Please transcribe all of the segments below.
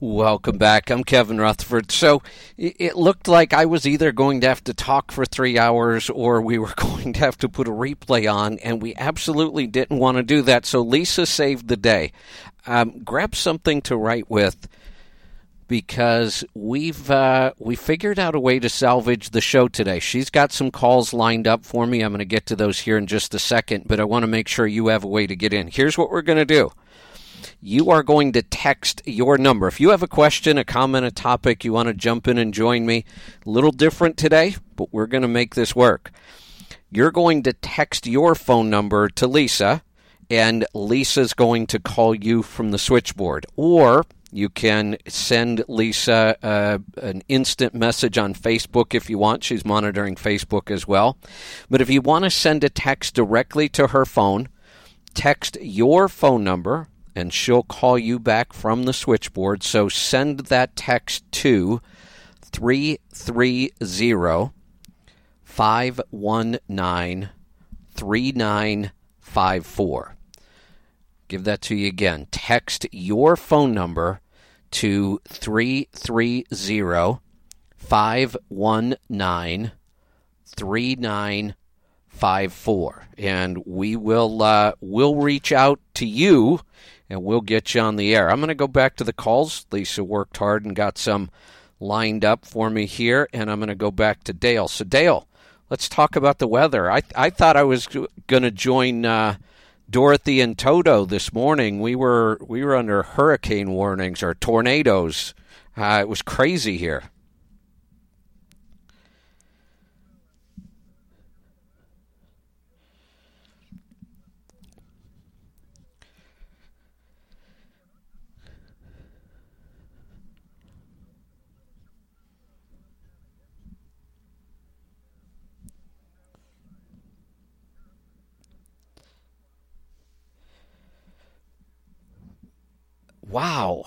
Welcome back. I'm Kevin Rutherford. So it looked like I was either going to have to talk for three hours or we were going to have to put a replay on, and we absolutely didn't want to do that. So Lisa saved the day. Um, grab something to write with because we've uh, we figured out a way to salvage the show today. She's got some calls lined up for me. I'm going to get to those here in just a second, but I want to make sure you have a way to get in. Here's what we're going to do you are going to text your number. If you have a question, a comment, a topic, you want to jump in and join me, a little different today, but we're going to make this work. You're going to text your phone number to Lisa, and Lisa's going to call you from the switchboard. Or you can send Lisa uh, an instant message on Facebook if you want. She's monitoring Facebook as well. But if you want to send a text directly to her phone, text your phone number and she'll call you back from the switchboard. So send that text to 330 519 3954. Give that to you again. Text your phone number to 330 519 3954 and we will uh, will reach out to you and we'll get you on the air. I'm going to go back to the calls. Lisa worked hard and got some lined up for me here, and I'm going to go back to Dale. So, Dale, let's talk about the weather. I I thought I was going to join uh, Dorothy and Toto this morning. We were we were under hurricane warnings or tornadoes. Uh, it was crazy here. Wow.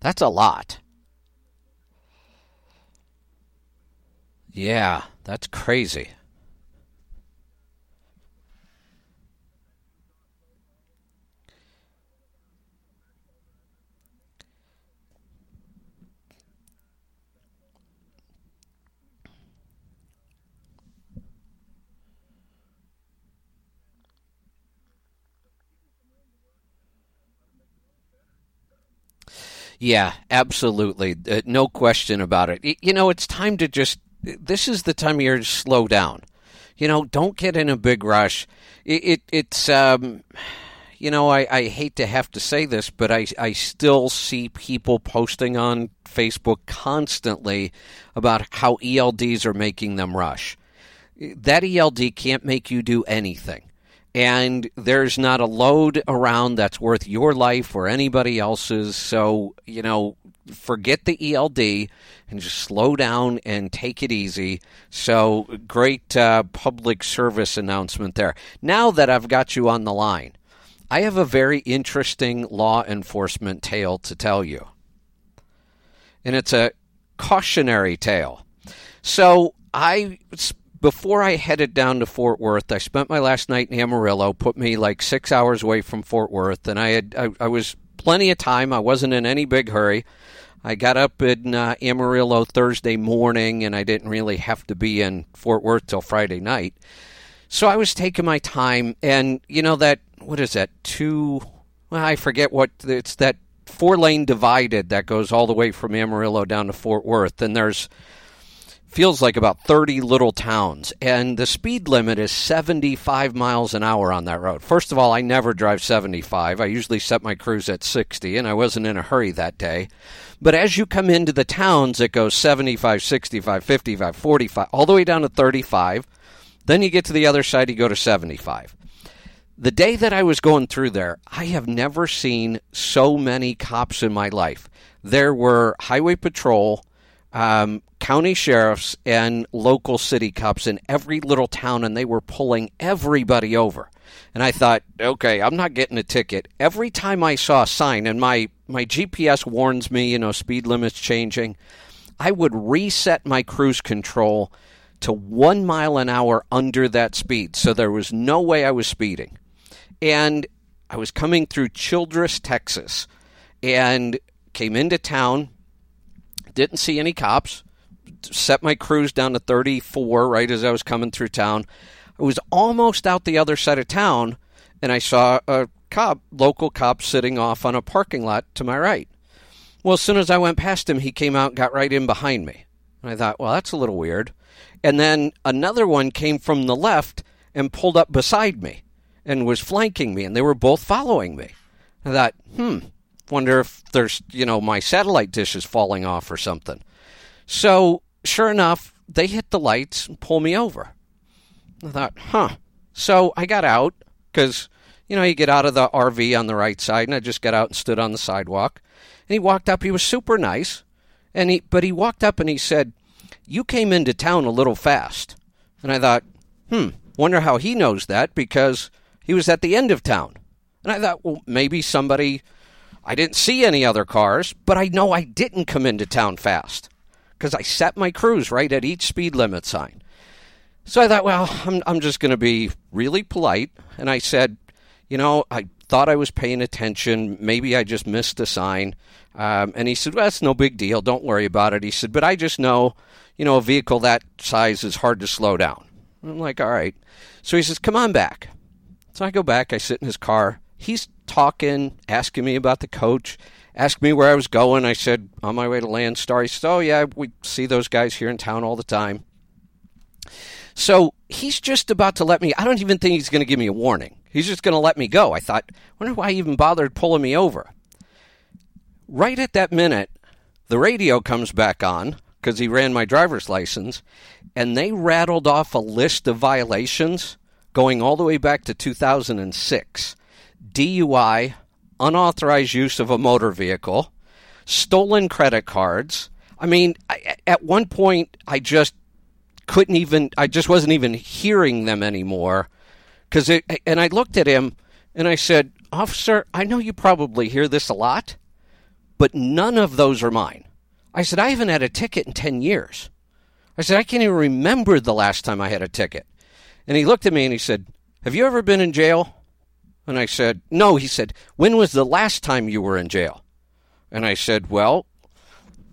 That's a lot. Yeah, that's crazy. Yeah, absolutely. Uh, no question about it. You know, it's time to just, this is the time of year to slow down. You know, don't get in a big rush. It, it It's, um, you know, I, I hate to have to say this, but I, I still see people posting on Facebook constantly about how ELDs are making them rush. That ELD can't make you do anything and there's not a load around that's worth your life or anybody else's. So, you know, forget the ELD and just slow down and take it easy. So, great uh, public service announcement there. Now that I've got you on the line, I have a very interesting law enforcement tale to tell you. And it's a cautionary tale. So, I before I headed down to Fort Worth, I spent my last night in Amarillo, put me like six hours away from Fort Worth, and I had I, I was plenty of time. I wasn't in any big hurry. I got up in uh, Amarillo Thursday morning, and I didn't really have to be in Fort Worth till Friday night. So I was taking my time, and you know that what is that two? Well, I forget what it's that four lane divided that goes all the way from Amarillo down to Fort Worth, and there's feels like about 30 little towns, and the speed limit is 75 miles an hour on that road. First of all, I never drive 75. I usually set my cruise at 60, and I wasn't in a hurry that day. But as you come into the towns, it goes 75, 65, 55, 45, all the way down to 35. Then you get to the other side, you go to 75. The day that I was going through there, I have never seen so many cops in my life. There were highway patrol um, county sheriffs and local city cops in every little town, and they were pulling everybody over. And I thought, okay, I'm not getting a ticket. Every time I saw a sign, and my, my GPS warns me, you know, speed limits changing, I would reset my cruise control to one mile an hour under that speed. So there was no way I was speeding. And I was coming through Childress, Texas, and came into town, didn't see any cops, set my cruise down to 34 right as I was coming through town. I was almost out the other side of town, and I saw a cop, local cop, sitting off on a parking lot to my right. Well, as soon as I went past him, he came out and got right in behind me. And I thought, well, that's a little weird. And then another one came from the left and pulled up beside me and was flanking me, and they were both following me. I thought, hmm, wonder if there's, you know, my satellite dish is falling off or something. So, sure enough, they hit the lights and pull me over. I thought, huh. So I got out because, you know, you get out of the RV on the right side, and I just got out and stood on the sidewalk. And he walked up. He was super nice, and he but he walked up and he said, "You came into town a little fast." And I thought, hmm, wonder how he knows that because he was at the end of town. And I thought, well, maybe somebody. I didn't see any other cars, but I know I didn't come into town fast because I set my cruise right at each speed limit sign. So I thought, well, I'm, I'm just going to be really polite. And I said, you know, I thought I was paying attention. Maybe I just missed a sign. Um, and he said, well, that's no big deal. Don't worry about it. He said, but I just know, you know, a vehicle that size is hard to slow down. I'm like, all right. So he says, come on back. So I go back. I sit in his car. He's talking, asking me about the coach, asked me where I was going. I said, on my way to Landstar. He said, oh, yeah, we see those guys here in town all the time. So he's just about to let me, I don't even think he's going to give me a warning. He's just going to let me go. I thought, wonder why he even bothered pulling me over. Right at that minute, the radio comes back on because he ran my driver's license, and they rattled off a list of violations going all the way back to 2006 DUI, unauthorized use of a motor vehicle, stolen credit cards. I mean, I, at one point, I just couldn't even, I just wasn't even hearing them anymore. Cause it, and I looked at him and I said, Officer, I know you probably hear this a lot, but none of those are mine. I said, I haven't had a ticket in 10 years. I said, I can't even remember the last time I had a ticket. And he looked at me and he said, Have you ever been in jail? And I said, No. He said, When was the last time you were in jail? And I said, Well,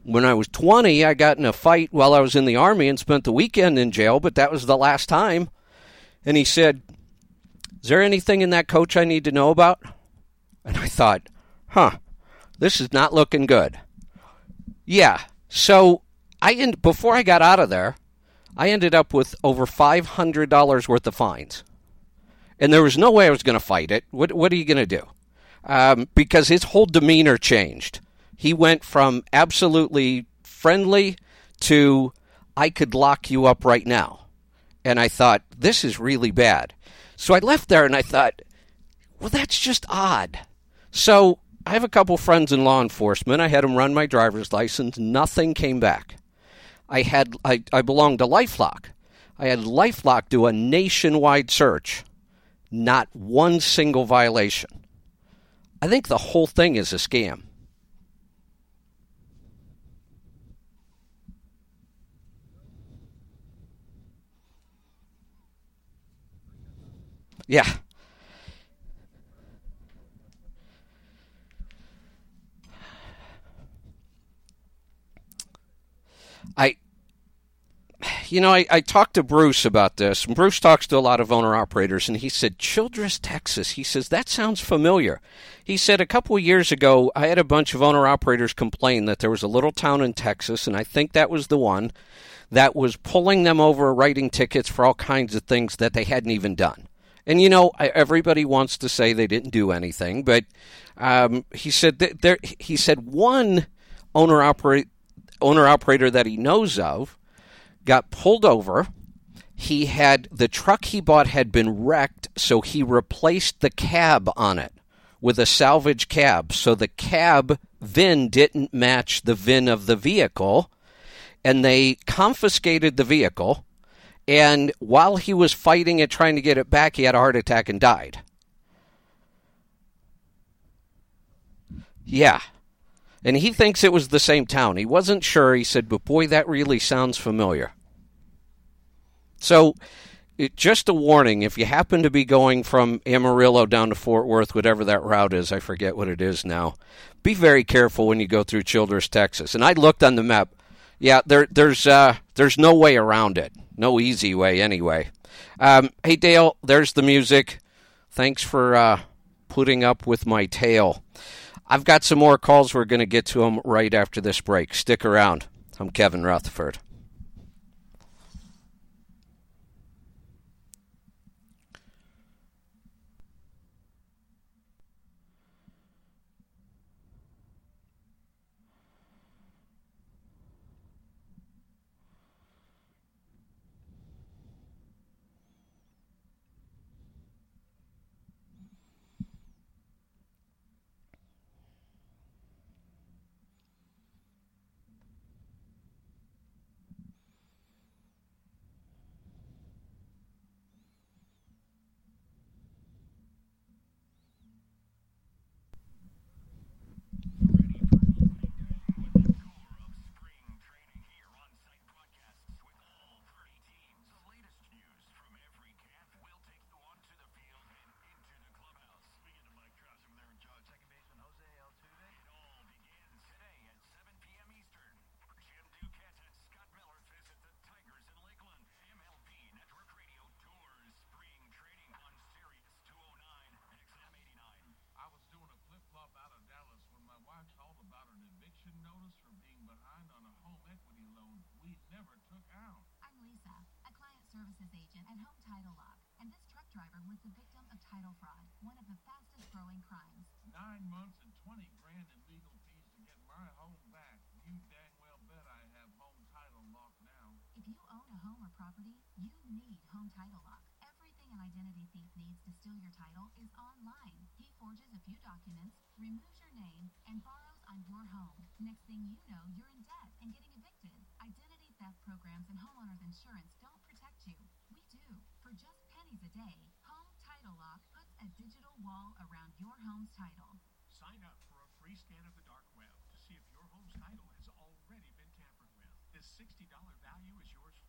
when I was 20, I got in a fight while I was in the Army and spent the weekend in jail, but that was the last time. And he said, Is there anything in that coach I need to know about? And I thought, Huh, this is not looking good. Yeah. So I before I got out of there, I ended up with over $500 worth of fines and there was no way I was going to fight it. What what are you going to do? Um, because his whole demeanor changed. He went from absolutely friendly to I could lock you up right now. And I thought, this is really bad. So I left there and I thought, well, that's just odd. So I have a couple friends in law enforcement. I had them run my driver's license. Nothing came back. I had I, I belonged to LifeLock. I had LifeLock do a nationwide search not one single violation. I think the whole thing is a scam. Yeah. I you know, I, I talked to Bruce about this. And Bruce talks to a lot of owner operators, and he said, Childress, Texas. He says, that sounds familiar. He said, a couple of years ago, I had a bunch of owner operators complain that there was a little town in Texas, and I think that was the one that was pulling them over, writing tickets for all kinds of things that they hadn't even done. And you know, everybody wants to say they didn't do anything, but um, he said there. He said one owner operate owner operator that he knows of got pulled over. He had the truck he bought had been wrecked, so he replaced the cab on it with a salvage cab. So the cab VIN didn't match the VIN of the vehicle, and they confiscated the vehicle And while he was fighting it, trying to get it back, he had a heart attack and died. Yeah. And he thinks it was the same town. He wasn't sure. He said, but boy, that really sounds familiar. So, it, just a warning if you happen to be going from Amarillo down to Fort Worth, whatever that route is, I forget what it is now, be very careful when you go through Childress, Texas. And I looked on the map. Yeah, there, there's, uh, there's no way around it. No easy way, anyway. Um, hey, Dale, there's the music. Thanks for uh, putting up with my tale. I've got some more calls. We're going to get to them right after this break. Stick around. I'm Kevin Rutherford. Services agent at Home Title Lock, and this truck driver was the victim of title fraud, one of the fastest growing crimes. Nine months and 20 grand in legal fees to get my home back. You dang well bet I have Home Title Lock now. If you own a home or property, you need Home Title Lock. Everything an identity thief needs to steal your title is online. He forges a few documents, removes your name, and borrows on your home. Next thing you know, you're in debt and getting evicted. Identity theft programs and homeowners insurance don't protect you. We do. For just pennies a day, Home Title Lock puts a digital wall around your home's title. Sign up for a free scan of the dark web to see if your home's title has already been tampered with. This $60 value is yours